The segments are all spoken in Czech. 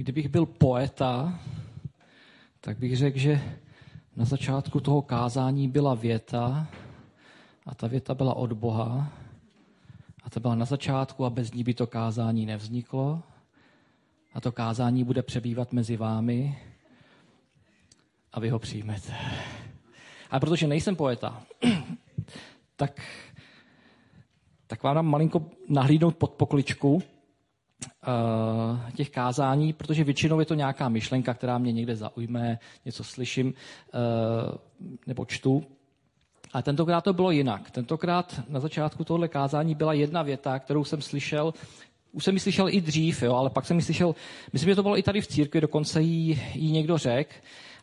kdybych byl poeta, tak bych řekl, že na začátku toho kázání byla věta a ta věta byla od Boha. A to byla na začátku a bez ní by to kázání nevzniklo. A to kázání bude přebývat mezi vámi a vy ho přijmete. A protože nejsem poeta, tak, tak vám dám malinko nahlídnout pod pokličku těch kázání, protože většinou je to nějaká myšlenka, která mě někde zaujme, něco slyším uh, nebo čtu. A tentokrát to bylo jinak. Tentokrát na začátku tohle kázání byla jedna věta, kterou jsem slyšel už jsem ji slyšel i dřív, jo, ale pak jsem ji slyšel, myslím, že to bylo i tady v církvi, dokonce jí, jí někdo řekl.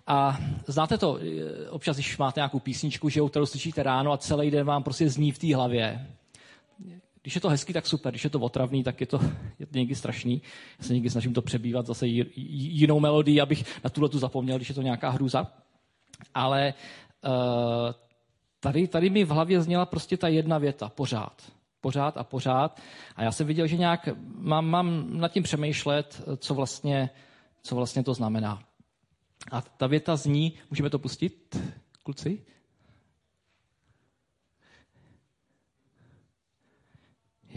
A znáte to, eh, občas, když máte nějakou písničku, že, kterou slyšíte ráno a celý den vám prostě zní v té hlavě. Když je to hezký, tak super. Když je to otravný, tak je to, je to někdy strašný. Já se někdy snažím to přebývat zase jinou melodii, abych na tuhle tu zapomněl, když je to nějaká hrůza. Ale uh, tady, tady mi v hlavě zněla prostě ta jedna věta, pořád pořád a pořád. A já jsem viděl, že nějak mám, mám nad tím přemýšlet, co vlastně, co vlastně to znamená. A ta věta zní, můžeme to pustit, kluci?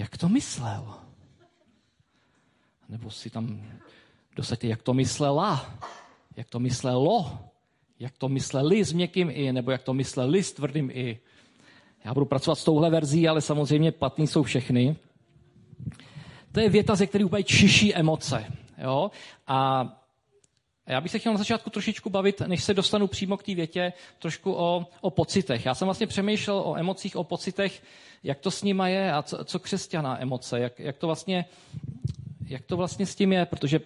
Jak to myslel? Nebo si tam dosaďte, jak to myslela? Jak to myslelo? Jak to mysleli s měkkým i, nebo jak to mysleli s tvrdým i? Já budu pracovat s touhle verzí, ale samozřejmě platný jsou všechny. To je věta, ze které úplně čiší emoce. Jo? A já bych se chtěl na začátku trošičku bavit, než se dostanu přímo k té větě, trošku o, o pocitech. Já jsem vlastně přemýšlel o emocích, o pocitech, jak to s nima je a co, co křesťaná emoce, jak, jak, to vlastně, jak to vlastně s tím je, protože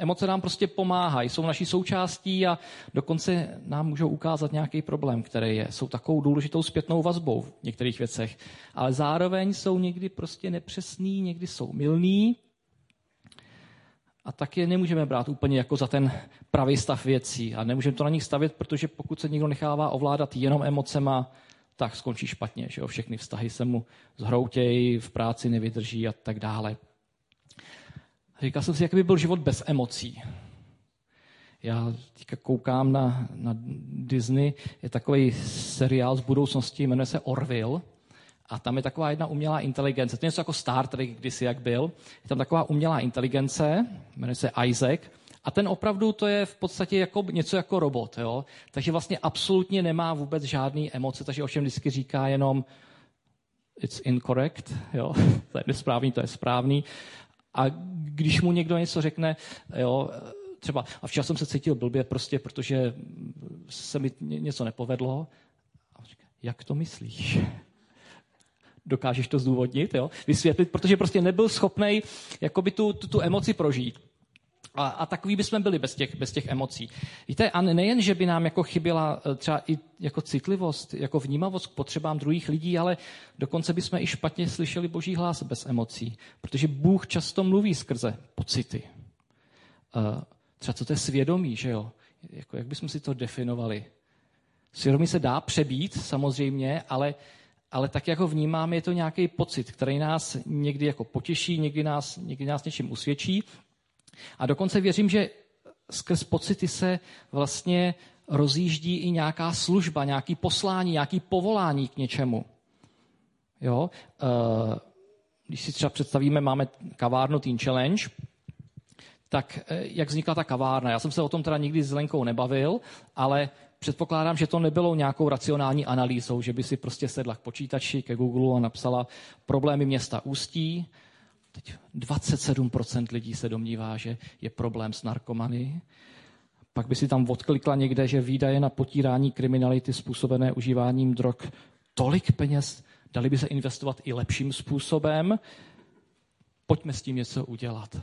Emoce nám prostě pomáhají, jsou naší součástí a dokonce nám můžou ukázat nějaký problém, který je. Jsou takovou důležitou zpětnou vazbou v některých věcech. Ale zároveň jsou někdy prostě nepřesný, někdy jsou milný. A tak je nemůžeme brát úplně jako za ten pravý stav věcí. A nemůžeme to na nich stavět, protože pokud se někdo nechává ovládat jenom emocema, tak skončí špatně. Že jo? Všechny vztahy se mu zhroutějí, v práci nevydrží a tak dále. Říkal jsem si, jak by byl život bez emocí. Já teďka koukám na, na Disney, je takový seriál z budoucnosti, jmenuje se Orville. A tam je taková jedna umělá inteligence. To je něco jako Star Trek kdysi jak byl. Je tam taková umělá inteligence, jmenuje se Isaac. A ten opravdu to je v podstatě jako, něco jako robot. Jo? Takže vlastně absolutně nemá vůbec žádný emoce, takže o čem vždycky říká jenom it's incorrect, jo? to je nesprávný, to je správný. A když mu někdo něco řekne, jo, třeba, a včera jsem se cítil blbě prostě, protože se mi něco nepovedlo. A říká, jak to myslíš? Dokážeš to zdůvodnit, jo? vysvětlit, protože prostě nebyl schopný jakoby tu, tu, tu emoci prožít. A, a takový bychom byli bez těch, bez těch emocí. Víte, a nejen, že by nám jako chyběla eh, třeba i jako citlivost, jako vnímavost k potřebám druhých lidí, ale dokonce bychom i špatně slyšeli boží hlas bez emocí. Protože Bůh často mluví skrze pocity. Uh, třeba co to je svědomí, že jo? Jako, jak bychom si to definovali? Svědomí se dá přebít, samozřejmě, ale, ale tak, jak ho vnímáme, je to nějaký pocit, který nás někdy jako potěší, někdy nás, někdy nás něčím usvědčí a dokonce věřím, že skrz pocity se vlastně rozjíždí i nějaká služba, nějaký poslání, nějaký povolání k něčemu. Jo? Eh, když si třeba představíme, máme kavárnu Teen Challenge, tak eh, jak vznikla ta kavárna? Já jsem se o tom teda nikdy s Lenkou nebavil, ale předpokládám, že to nebylo nějakou racionální analýzou, že by si prostě sedla k počítači, ke Google a napsala problémy města Ústí, Teď 27% lidí se domnívá, že je problém s narkomany. Pak by si tam odklikla někde, že výdaje na potírání kriminality způsobené užíváním drog tolik peněz, dali by se investovat i lepším způsobem. Pojďme s tím něco udělat.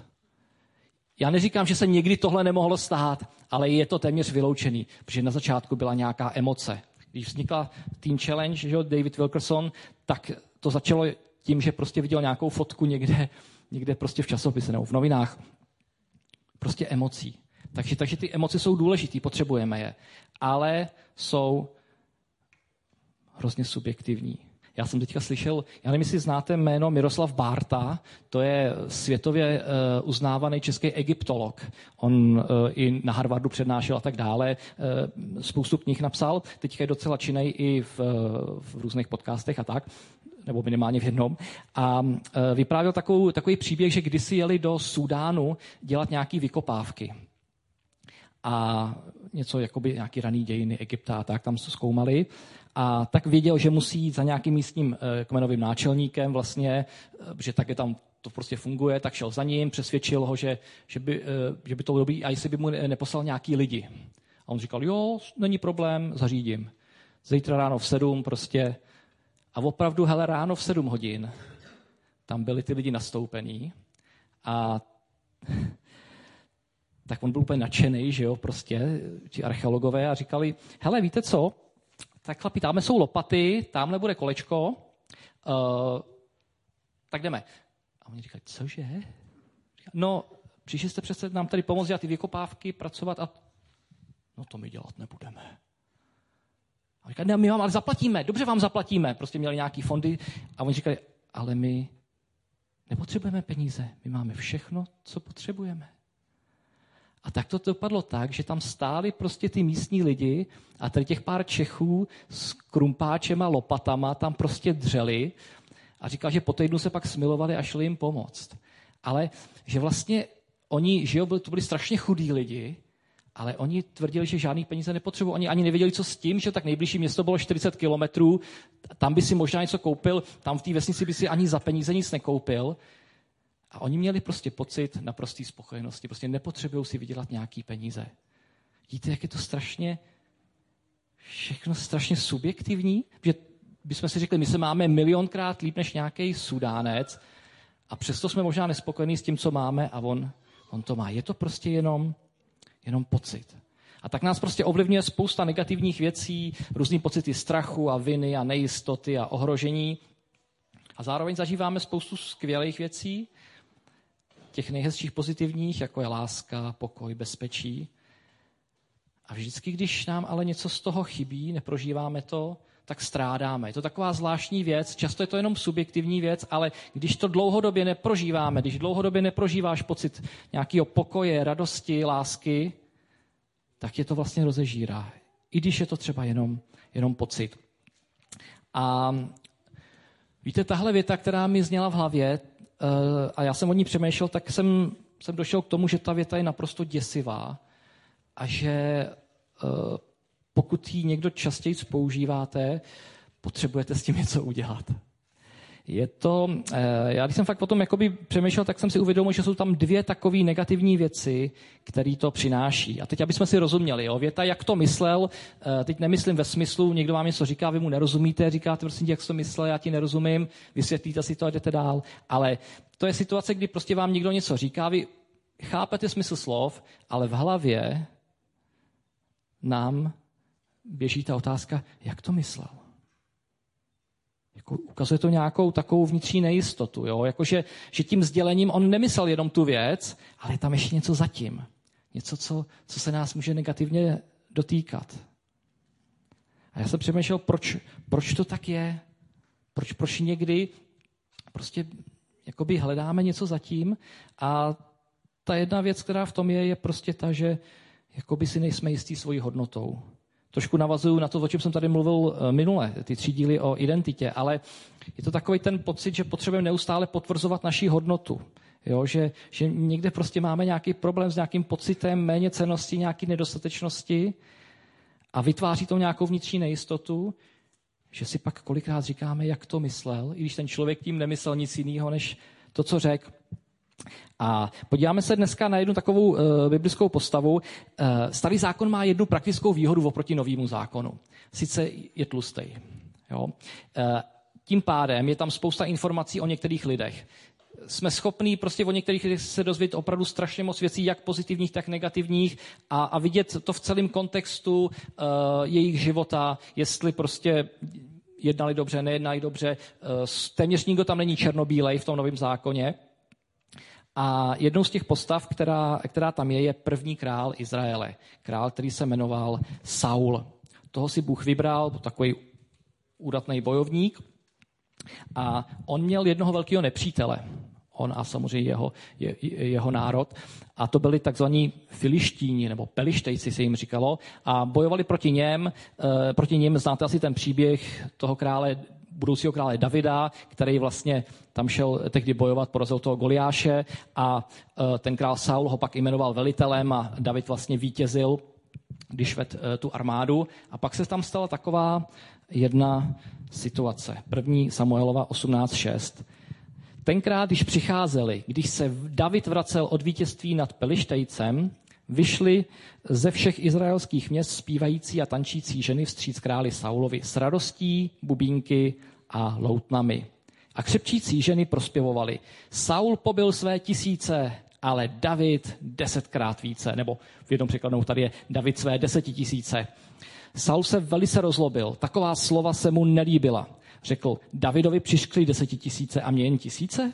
Já neříkám, že se někdy tohle nemohlo stát, ale je to téměř vyloučený, protože na začátku byla nějaká emoce. Když vznikla Teen Challenge, že David Wilkerson, tak to začalo tím, že prostě viděl nějakou fotku někde, někde prostě v časopise nebo v novinách. Prostě emocí. Takže, takže ty emoce jsou důležité, potřebujeme je. Ale jsou hrozně subjektivní. Já jsem teďka slyšel, já nevím, jestli znáte jméno Miroslav Bárta, to je světově uh, uznávaný český egyptolog. On uh, i na Harvardu přednášel a tak dále. Uh, spoustu knih napsal, teďka je docela činej i v, v různých podcastech a tak nebo minimálně v jednom. A vyprávěl takovou, takový příběh, že kdysi jeli do Súdánu dělat nějaké vykopávky. A něco, jakoby nějaký raný dějiny Egypta a tak tam zkoumali. A tak věděl, že musí jít za nějakým místním eh, kmenovým náčelníkem vlastně, eh, že tak je tam to prostě funguje, tak šel za ním, přesvědčil ho, že, že, by, eh, že by to bylo dobrý a jestli by mu neposlal nějaký lidi. A on říkal, jo, není problém, zařídím. Zítra ráno v sedm prostě. A opravdu, hele, ráno v sedm hodin tam byli ty lidi nastoupení a tak on byl úplně nadšený, že jo, prostě, ti archeologové a říkali, hele, víte co, tak chlapi, tamhle jsou lopaty, tamhle bude kolečko, uh, tak jdeme. A oni říkají, cože? No, přišli jste přece nám tady pomoct dělat ty vykopávky, pracovat a no to my dělat nebudeme. A říkají, ne, my vám ale zaplatíme, dobře vám zaplatíme. Prostě měli nějaký fondy a oni říkali, ale my nepotřebujeme peníze, my máme všechno, co potřebujeme. A tak to dopadlo tak, že tam stáli prostě ty místní lidi a tady těch pár Čechů s krumpáčema, lopatama tam prostě dřeli a říkal, že po týdnu se pak smilovali a šli jim pomoct. Ale že vlastně oni, že jo, to byli strašně chudí lidi, ale oni tvrdili, že žádný peníze nepotřebují. Oni ani nevěděli, co s tím, že tak nejbližší město bylo 40 kilometrů, tam by si možná něco koupil, tam v té vesnici by si ani za peníze nic nekoupil. A oni měli prostě pocit naprosté spokojenosti. Prostě nepotřebují si vydělat nějaký peníze. Vidíte, jak je to strašně, všechno strašně subjektivní? Že bychom si řekli, my se máme milionkrát líp než nějaký sudánec a přesto jsme možná nespokojení s tím, co máme a on, on to má. Je to prostě jenom, jenom pocit. A tak nás prostě ovlivňuje spousta negativních věcí, různý pocity strachu a viny a nejistoty a ohrožení. A zároveň zažíváme spoustu skvělých věcí, těch nejhezčích pozitivních, jako je láska, pokoj, bezpečí. A vždycky, když nám ale něco z toho chybí, neprožíváme to, tak strádáme. Je to taková zvláštní věc, často je to jenom subjektivní věc, ale když to dlouhodobě neprožíváme, když dlouhodobě neprožíváš pocit nějakého pokoje, radosti, lásky, tak je to vlastně rozežírá. I když je to třeba jenom, jenom pocit. A víte, tahle věta, která mi zněla v hlavě, a já jsem o ní přemýšlel, tak jsem, jsem došel k tomu, že ta věta je naprosto děsivá a že eh, pokud ji někdo častěji používáte, potřebujete s tím něco udělat. Je to, eh, já když jsem fakt o tom jakoby přemýšlel, tak jsem si uvědomil, že jsou tam dvě takové negativní věci, které to přináší. A teď, aby jsme si rozuměli, jo, věta, jak to myslel, eh, teď nemyslím ve smyslu, někdo vám něco říká, vy mu nerozumíte, říkáte, prosím, jak to myslel, já ti nerozumím, vysvětlíte si to a jdete dál. Ale to je situace, kdy prostě vám někdo něco říká, vy chápete smysl slov, ale v hlavě nám běží ta otázka, jak to myslel. Jako ukazuje to nějakou takovou vnitřní nejistotu. Jo? Jako že, že tím sdělením on nemyslel jenom tu věc, ale je tam ještě něco zatím. Něco, co, co se nás může negativně dotýkat. A já jsem přemýšlel, proč, proč to tak je. Proč, proč někdy prostě jakoby hledáme něco zatím a ta jedna věc, která v tom je, je prostě ta, že jakoby si nejsme jistí svojí hodnotou. Trošku navazuju na to, o čem jsem tady mluvil eh, minule, ty tři díly o identitě, ale je to takový ten pocit, že potřebujeme neustále potvrzovat naši hodnotu. Jo, že, že někde prostě máme nějaký problém s nějakým pocitem méně cenosti, nějaký nedostatečnosti a vytváří to nějakou vnitřní nejistotu, že si pak kolikrát říkáme, jak to myslel, i když ten člověk tím nemyslel nic jiného, než to, co řekl. A podíváme se dneska na jednu takovou uh, biblickou postavu. Uh, starý zákon má jednu praktickou výhodu oproti novému zákonu. Sice je tlustý. Jo? Uh, tím pádem je tam spousta informací o některých lidech. Jsme schopní prostě o některých lidech se dozvědět opravdu strašně moc věcí, jak pozitivních, tak negativních a, a vidět to v celém kontextu uh, jejich života, jestli prostě jednali dobře, nejednali dobře. Uh, téměř nikdo tam není černobílej v tom novém zákoně. A jednou z těch postav, která, která tam je, je první král Izraele. Král, který se jmenoval Saul. Toho si Bůh vybral, takový údatný bojovník. A on měl jednoho velkého nepřítele, on a samozřejmě jeho, je, jeho národ. A to byli takzvaní filištíni, nebo pelištejci se jim říkalo. A bojovali proti něm. E, proti něm znáte asi ten příběh toho krále budoucího krále Davida, který vlastně tam šel tehdy bojovat, porazil toho Goliáše a e, ten král Saul ho pak jmenoval velitelem a David vlastně vítězil, když ved e, tu armádu. A pak se tam stala taková jedna situace. První Samuelova 18.6. Tenkrát, když přicházeli, když se David vracel od vítězství nad Pelištejcem, vyšli ze všech izraelských měst zpívající a tančící ženy vstříc králi Saulovi s radostí, bubínky a loutnami. A křepčící ženy prospěvovali. Saul pobil své tisíce, ale David desetkrát více. Nebo v jednom překladu tady je David své desetitisíce. Saul se velice rozlobil. Taková slova se mu nelíbila. Řekl, Davidovi přiškli desetitisíce a mě jen tisíce?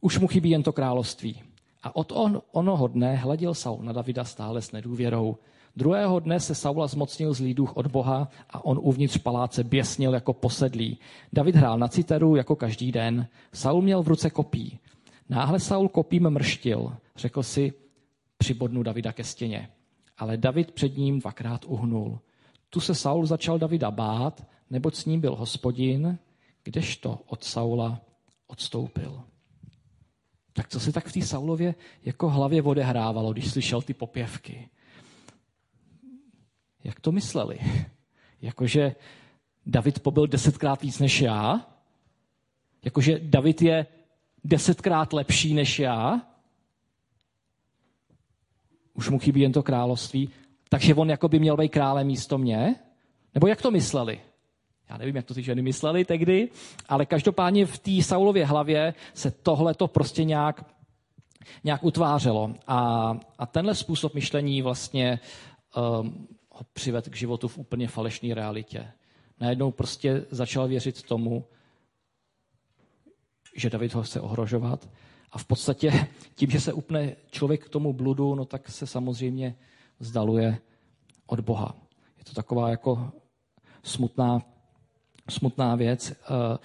Už mu chybí jen to království. A od on, onoho dne hleděl Saul na Davida stále s nedůvěrou. Druhého dne se Saula zmocnil zlý duch od Boha a on uvnitř paláce běsnil jako posedlý. David hrál na citeru jako každý den. Saul měl v ruce kopí. Náhle Saul kopím mrštil. Řekl si, přibodnu Davida ke stěně. Ale David před ním dvakrát uhnul. Tu se Saul začal Davida bát, neboť s ním byl hospodin, kdežto od Saula odstoupil. Tak co se tak v té Saulově jako hlavě odehrávalo, když slyšel ty popěvky? Jak to mysleli? Jakože David pobyl desetkrát víc než já? Jakože David je desetkrát lepší než já? Už mu chybí jen to království. Takže on jako by měl být králem místo mě? Nebo jak to mysleli? Já nevím, jak to ty ženy mysleli tehdy, ale každopádně v té Saulově hlavě se tohle to prostě nějak, nějak utvářelo. A, a tenhle způsob myšlení vlastně um, ho přived k životu v úplně falešné realitě. Najednou prostě začal věřit tomu, že David ho chce ohrožovat. A v podstatě tím, že se upne člověk k tomu bludu, no tak se samozřejmě vzdaluje od Boha. Je to taková jako smutná smutná věc. Eh,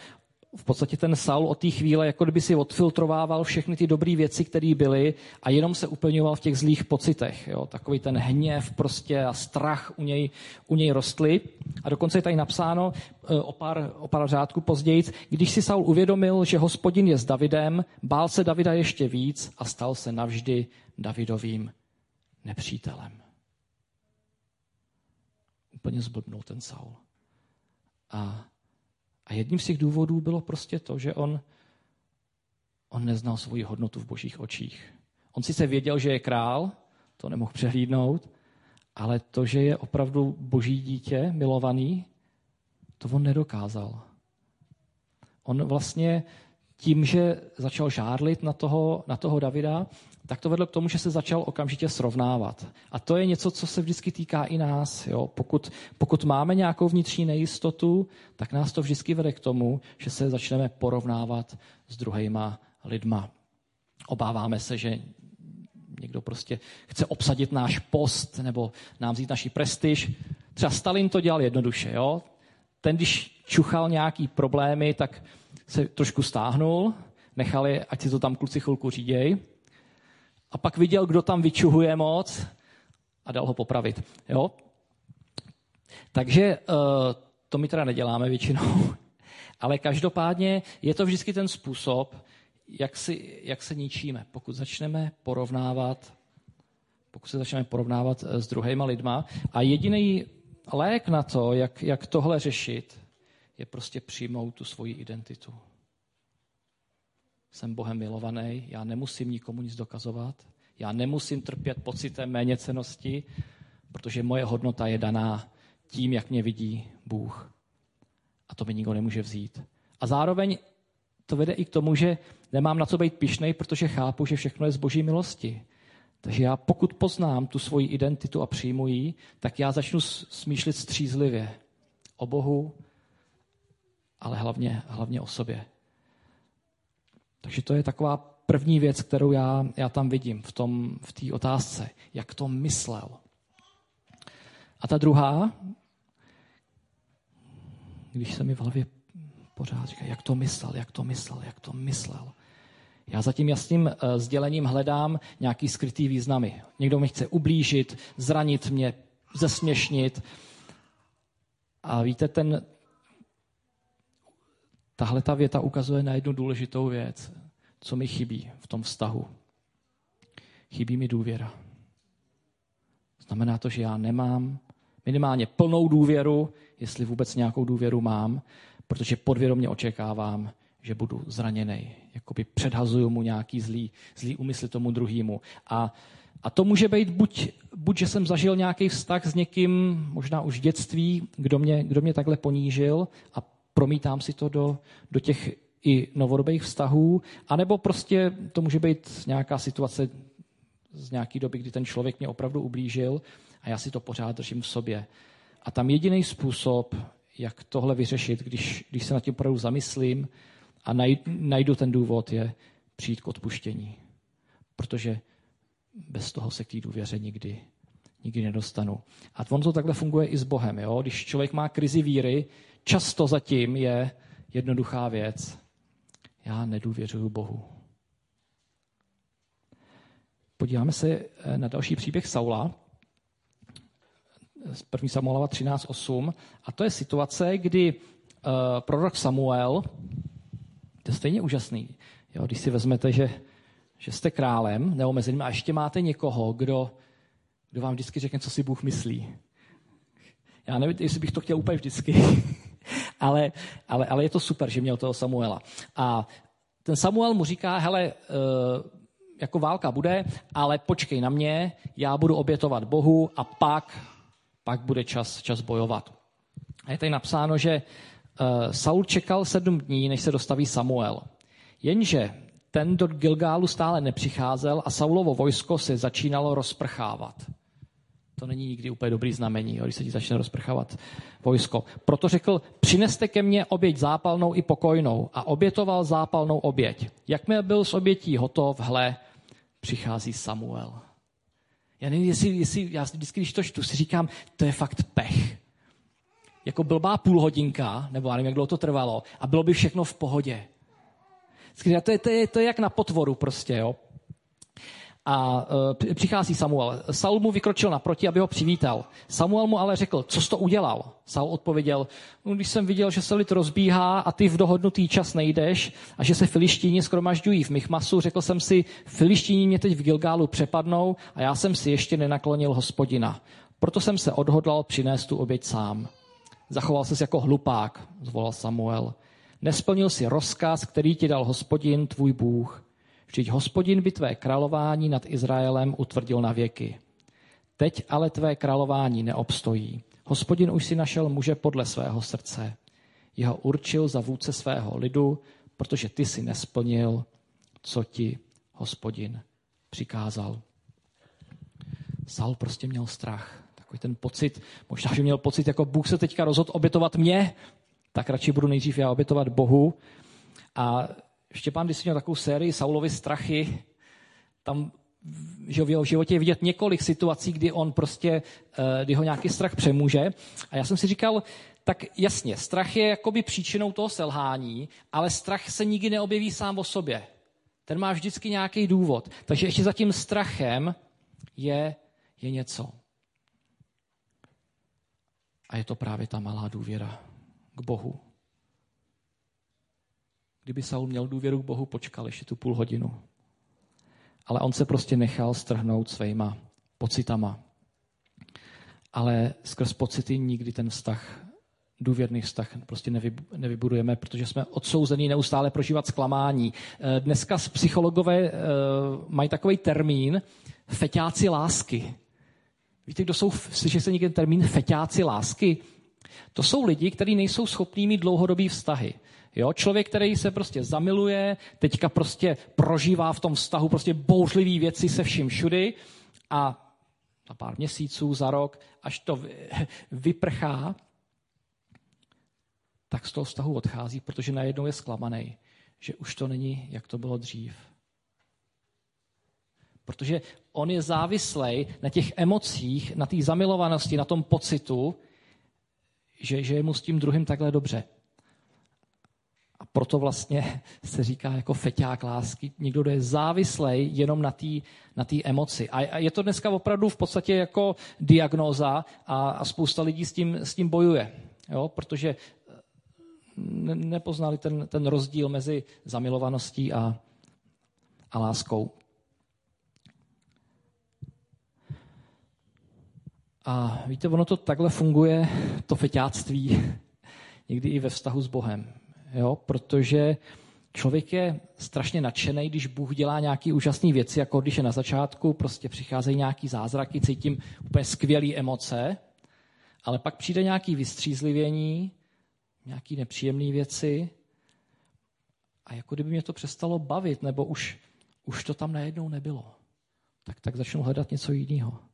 v podstatě ten Saul od té chvíle jako kdyby si odfiltrovával všechny ty dobré věci, které byly a jenom se uplňoval v těch zlých pocitech. Jo? Takový ten hněv prostě a strach u něj, u něj rostly. A dokonce je tady napsáno eh, o pár, o pár řádků později, když si Saul uvědomil, že hospodin je s Davidem, bál se Davida ještě víc a stal se navždy Davidovým nepřítelem. Úplně zblbnul ten Saul. A, a jedním z těch důvodů bylo prostě to, že on, on neznal svoji hodnotu v božích očích. On sice věděl, že je král, to nemohl přehlídnout, ale to, že je opravdu boží dítě, milovaný, to on nedokázal. On vlastně tím, že začal žárlit na toho, na toho Davida, tak to vedlo k tomu, že se začal okamžitě srovnávat. A to je něco, co se vždycky týká i nás. Jo? Pokud, pokud máme nějakou vnitřní nejistotu, tak nás to vždycky vede k tomu, že se začneme porovnávat s druhýma lidma. Obáváme se, že někdo prostě chce obsadit náš post nebo nám vzít naší prestiž. Třeba Stalin to dělal jednoduše. Jo? Ten, když čuchal nějaký problémy, tak se trošku stáhnul, nechali, ať si to tam kluci chvilku říděj a pak viděl, kdo tam vyčuhuje moc a dal ho popravit. Jo? Takže eh, to my teda neděláme většinou, ale každopádně je to vždycky ten způsob, jak, si, jak se ničíme. Pokud začneme porovnávat, pokud se začneme porovnávat eh, s druhýma lidma a jediný lék na to, jak, jak tohle řešit, je prostě přijmout tu svoji identitu jsem Bohem milovaný, já nemusím nikomu nic dokazovat, já nemusím trpět pocitem méněcenosti, protože moje hodnota je daná tím, jak mě vidí Bůh. A to mi nikdo nemůže vzít. A zároveň to vede i k tomu, že nemám na co být pišnej, protože chápu, že všechno je z boží milosti. Takže já pokud poznám tu svoji identitu a přijmu ji, tak já začnu smýšlet střízlivě o Bohu, ale hlavně, hlavně o sobě. Takže to je taková první věc, kterou já, já tam vidím v té v otázce, jak to myslel. A ta druhá, když se mi v hlavě pořád říká, jak to myslel, jak to myslel, jak to myslel. Já za tím jasným uh, sdělením hledám nějaký skrytý významy. Někdo mi chce ublížit, zranit mě, zesměšnit. A víte, ten, tahle ta věta ukazuje na jednu důležitou věc, co mi chybí v tom vztahu. Chybí mi důvěra. Znamená to, že já nemám minimálně plnou důvěru, jestli vůbec nějakou důvěru mám, protože podvědomě očekávám, že budu zraněný. Jakoby předhazuju mu nějaký zlý, zlý úmysl tomu druhému. A, a to může být buď, buď, že jsem zažil nějaký vztah s někým, možná už v dětství, kdo mě, kdo mě takhle ponížil a promítám si to do, do těch i novodobých vztahů, anebo prostě to může být nějaká situace z nějaké doby, kdy ten člověk mě opravdu ublížil a já si to pořád držím v sobě. A tam jediný způsob, jak tohle vyřešit, když, když se nad tím opravdu zamyslím a najdu ten důvod, je přijít k odpuštění. Protože bez toho se k té důvěře nikdy, nikdy nedostanu. A on to takhle funguje i s Bohem. Jo? Když člověk má krizi víry, často zatím je jednoduchá věc. Já nedůvěřuju Bohu. Podíváme se eh, na další příběh Saula z 1. Samuelova 13.8. A to je situace, kdy uh, prorok Samuel, to je stejně úžasný, jo, když si vezmete, že, že jste králem neomezeným a ještě máte někoho, kdo, kdo vám vždycky řekne, co si Bůh myslí. Já nevím, jestli bych to chtěl úplně vždycky, ale, ale, ale je to super, že měl toho Samuela. A ten Samuel mu říká, hele, uh, jako válka bude, ale počkej na mě, já budu obětovat Bohu a pak, pak bude čas, čas bojovat. A je tady napsáno, že uh, Saul čekal sedm dní, než se dostaví Samuel. Jenže ten do Gilgálu stále nepřicházel a Saulovo vojsko se začínalo rozprchávat. To není nikdy úplně dobrý znamení, jo, když se ti začne rozprchávat vojsko. Proto řekl, přineste ke mně oběť zápalnou i pokojnou a obětoval zápalnou oběť. Jakmile byl s obětí hotov, hle, přichází Samuel. Já nevím, jestli, jestli já vždycky, když to čtu, si říkám, to je fakt pech. Jako blbá půl hodinka, nebo já nevím, jak dlouho to trvalo, a bylo by všechno v pohodě. To je, to je, to je jak na potvoru prostě, jo. A uh, přichází Samuel. Saul mu vykročil naproti, aby ho přivítal. Samuel mu ale řekl, co jsi to udělal? Saul odpověděl, no, když jsem viděl, že se lid rozbíhá a ty v dohodnutý čas nejdeš a že se filištíni skromažďují v Michmasu, řekl jsem si, filištíni mě teď v Gilgálu přepadnou a já jsem si ještě nenaklonil hospodina. Proto jsem se odhodlal přinést tu oběť sám. Zachoval se jako hlupák, zvolal Samuel. Nesplnil si rozkaz, který ti dal hospodin, tvůj Bůh. Vždyť hospodin by tvé králování nad Izraelem utvrdil na věky. Teď ale tvé králování neobstojí. Hospodin už si našel muže podle svého srdce. Jeho určil za vůdce svého lidu, protože ty si nesplnil, co ti hospodin přikázal. Saul prostě měl strach. Takový ten pocit, možná, že měl pocit, jako Bůh se teďka rozhodl obětovat mě, tak radši budu nejdřív já obětovat Bohu. A Štěpán měl takovou sérii Saulovy strachy. Tam že v jeho životě je vidět několik situací, kdy on prostě, eh, kdy ho nějaký strach přemůže. A já jsem si říkal, tak jasně, strach je jakoby příčinou toho selhání, ale strach se nikdy neobjeví sám o sobě. Ten má vždycky nějaký důvod. Takže ještě za tím strachem je, je něco. A je to právě ta malá důvěra k Bohu. Kdyby Saul měl důvěru k Bohu, počkal ještě tu půl hodinu. Ale on se prostě nechal strhnout svýma pocitama. Ale skrz pocity nikdy ten vztah, důvěrný vztah prostě nevybudujeme, protože jsme odsouzení neustále prožívat zklamání. Eh, dneska psychologové eh, mají takový termín feťáci lásky. Víte, kdo jsou, slyšíte se někdy termín feťáci lásky? To jsou lidi, kteří nejsou schopní mít dlouhodobý vztahy. Jo? Člověk, který se prostě zamiluje, teďka prostě prožívá v tom vztahu prostě bouřlivý věci se vším všudy a za pár měsíců, za rok, až to vyprchá, tak z toho vztahu odchází, protože najednou je zklamaný, že už to není, jak to bylo dřív. Protože on je závislý na těch emocích, na té zamilovanosti, na tom pocitu, že, že je mu s tím druhým takhle dobře. Proto vlastně se říká jako feťák lásky, někdo, kdo je závislej jenom na té na emoci. A, je to dneska opravdu v podstatě jako diagnóza a, a spousta lidí s tím, s tím bojuje, jo? protože ne, nepoznali ten, ten rozdíl mezi zamilovaností a, a láskou. A víte, ono to takhle funguje, to feťáctví, někdy i ve vztahu s Bohem. Jo? Protože člověk je strašně nadšený, když Bůh dělá nějaké úžasné věci, jako když je na začátku, prostě přicházejí nějaký zázraky, cítím úplně skvělé emoce, ale pak přijde nějaký vystřízlivění, nějaké nepříjemné věci a jako kdyby mě to přestalo bavit, nebo už, už to tam najednou nebylo. Tak, tak začnu hledat něco jiného.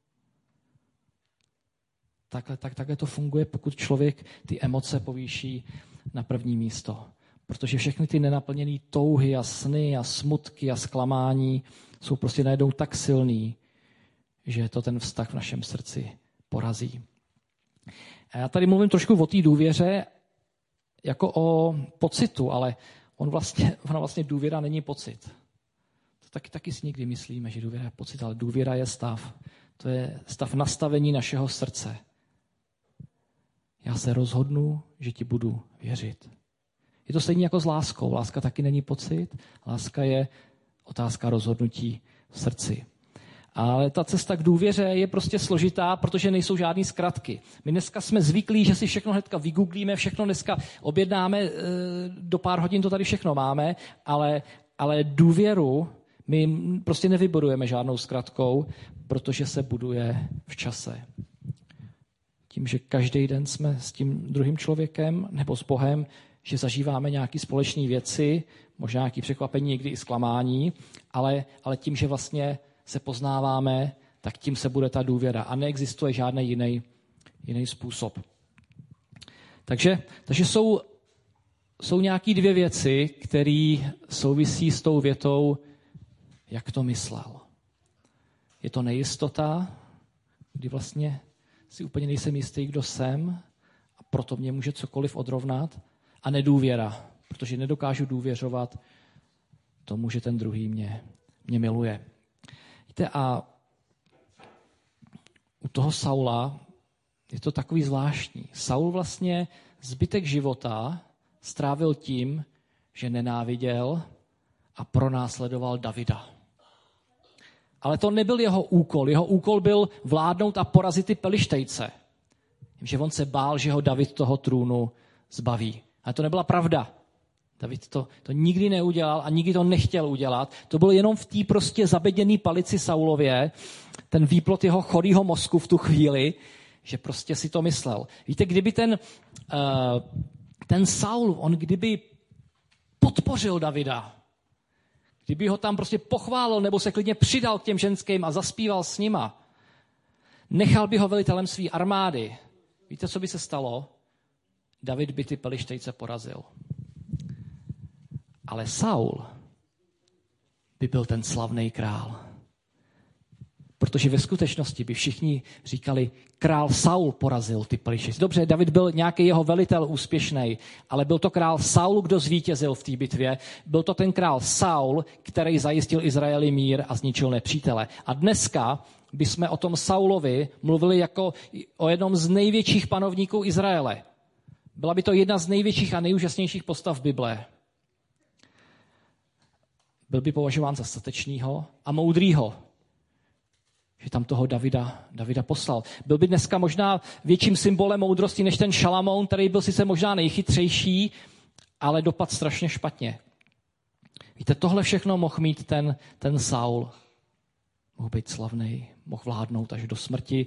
Takhle, tak, takhle to funguje, pokud člověk ty emoce povýší na první místo. Protože všechny ty nenaplněné touhy a sny a smutky a zklamání jsou prostě najednou tak silný, že to ten vztah v našem srdci porazí. A já tady mluvím trošku o té důvěře jako o pocitu, ale on vlastně, ona vlastně důvěra není pocit. To taky, taky si někdy myslíme, že důvěra je pocit, ale důvěra je stav. To je stav nastavení našeho srdce. Já se rozhodnu, že ti budu věřit. Je to stejně jako s láskou. Láska taky není pocit. Láska je otázka rozhodnutí v srdci. Ale ta cesta k důvěře je prostě složitá, protože nejsou žádné zkratky. My dneska jsme zvyklí, že si všechno hnedka vygooglíme, všechno dneska objednáme, e, do pár hodin to tady všechno máme, ale, ale důvěru my prostě nevybudujeme žádnou zkratkou, protože se buduje v čase. Tím, že každý den jsme s tím druhým člověkem nebo s Bohem, že zažíváme nějaké společné věci, možná nějaké překvapení, někdy i zklamání, ale, ale tím, že vlastně se poznáváme, tak tím se bude ta důvěra. A neexistuje žádný jiný, jiný způsob. Takže, takže jsou, jsou nějaké dvě věci, které souvisí s tou větou, jak to myslel. Je to nejistota, kdy vlastně si úplně nejsem jistý, kdo jsem a proto mě může cokoliv odrovnat. A nedůvěra, protože nedokážu důvěřovat tomu, že ten druhý mě, mě miluje. Víte, a u toho Saula je to takový zvláštní. Saul vlastně zbytek života strávil tím, že nenáviděl a pronásledoval Davida. Ale to nebyl jeho úkol. Jeho úkol byl vládnout a porazit ty pelištejce. Že on se bál, že ho David toho trůnu zbaví. Ale to nebyla pravda. David to, to nikdy neudělal a nikdy to nechtěl udělat. To bylo jenom v té prostě zabeděné palici Saulově, ten výplot jeho chorýho mozku v tu chvíli, že prostě si to myslel. Víte, kdyby ten, uh, ten Saul, on kdyby podpořil Davida, kdyby ho tam prostě pochválil nebo se klidně přidal k těm ženským a zaspíval s nima, nechal by ho velitelem své armády, víte, co by se stalo? David by ty pelištejce porazil. Ale Saul by byl ten slavný král. Protože ve skutečnosti by všichni říkali, král Saul porazil ty pelištejce. Dobře, David byl nějaký jeho velitel úspěšný, ale byl to král Saul, kdo zvítězil v té bitvě. Byl to ten král Saul, který zajistil Izraeli mír a zničil nepřítele. A dneska bychom o tom Saulovi mluvili jako o jednom z největších panovníků Izraele. Byla by to jedna z největších a nejúžasnějších postav Bible. Byl by považován za statečného a moudrýho, tam toho Davida, Davida poslal. Byl by dneska možná větším symbolem moudrosti než ten Šalamoun, který byl sice možná nejchytřejší, ale dopad strašně špatně. Víte, tohle všechno mohl mít ten, ten Saul. Mohl být slavný, mohl vládnout až do smrti,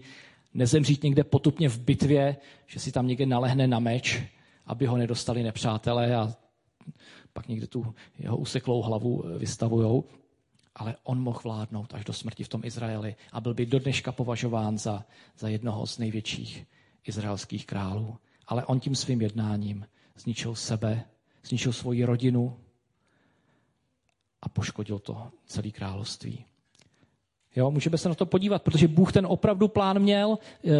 nezemřít někde potupně v bitvě, že si tam někde nalehne na meč, aby ho nedostali nepřátelé a pak někde tu jeho useklou hlavu vystavujou. Ale on mohl vládnout až do smrti v tom Izraeli a byl by do dneška považován za, za jednoho z největších izraelských králů. Ale on tím svým jednáním zničil sebe, zničil svoji rodinu a poškodil to celé království. Jo, můžeme se na to podívat, protože Bůh ten opravdu plán měl. Eh,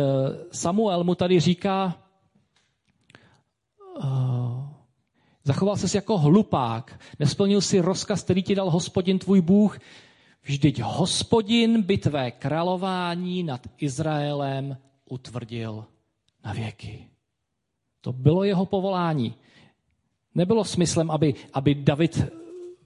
Samuel mu tady říká, eh, Zachoval ses jako hlupák. Nesplnil si rozkaz, který ti dal hospodin tvůj Bůh. Vždyť hospodin by tvé králování nad Izraelem utvrdil na věky. To bylo jeho povolání. Nebylo smyslem, aby, aby David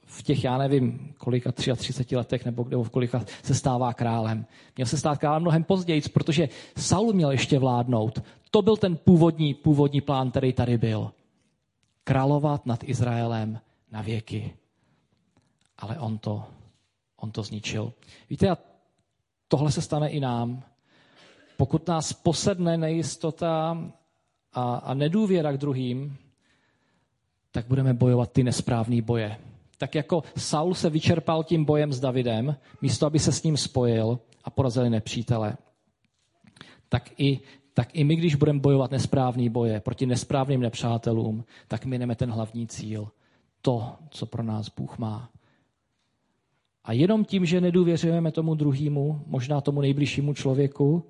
v těch, já nevím, kolika 33 letech nebo kde v kolika se stává králem. Měl se stát králem mnohem později, protože Saul měl ještě vládnout. To byl ten původní, původní plán, který tady byl. Královat nad Izraelem na věky. Ale on to, on to zničil. Víte, a tohle se stane i nám. Pokud nás posedne nejistota a, a nedůvěra k druhým, tak budeme bojovat ty nesprávné boje. Tak jako Saul se vyčerpal tím bojem s Davidem, místo aby se s ním spojil a porazili nepřítele, tak i, tak i my, když budeme bojovat nesprávný boje proti nesprávným nepřátelům, tak mineme ten hlavní cíl. To, co pro nás Bůh má. A jenom tím, že nedůvěřujeme tomu druhému, možná tomu nejbližšímu člověku,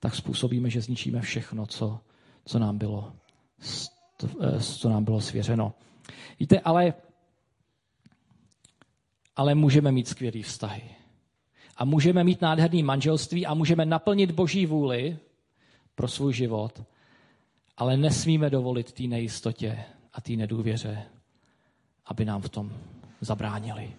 tak způsobíme, že zničíme všechno, co, co nám bylo Eh, co nám bylo svěřeno. Víte, ale, ale můžeme mít skvělý vztahy. A můžeme mít nádherný manželství a můžeme naplnit boží vůli pro svůj život, ale nesmíme dovolit té nejistotě a té nedůvěře, aby nám v tom zabránili.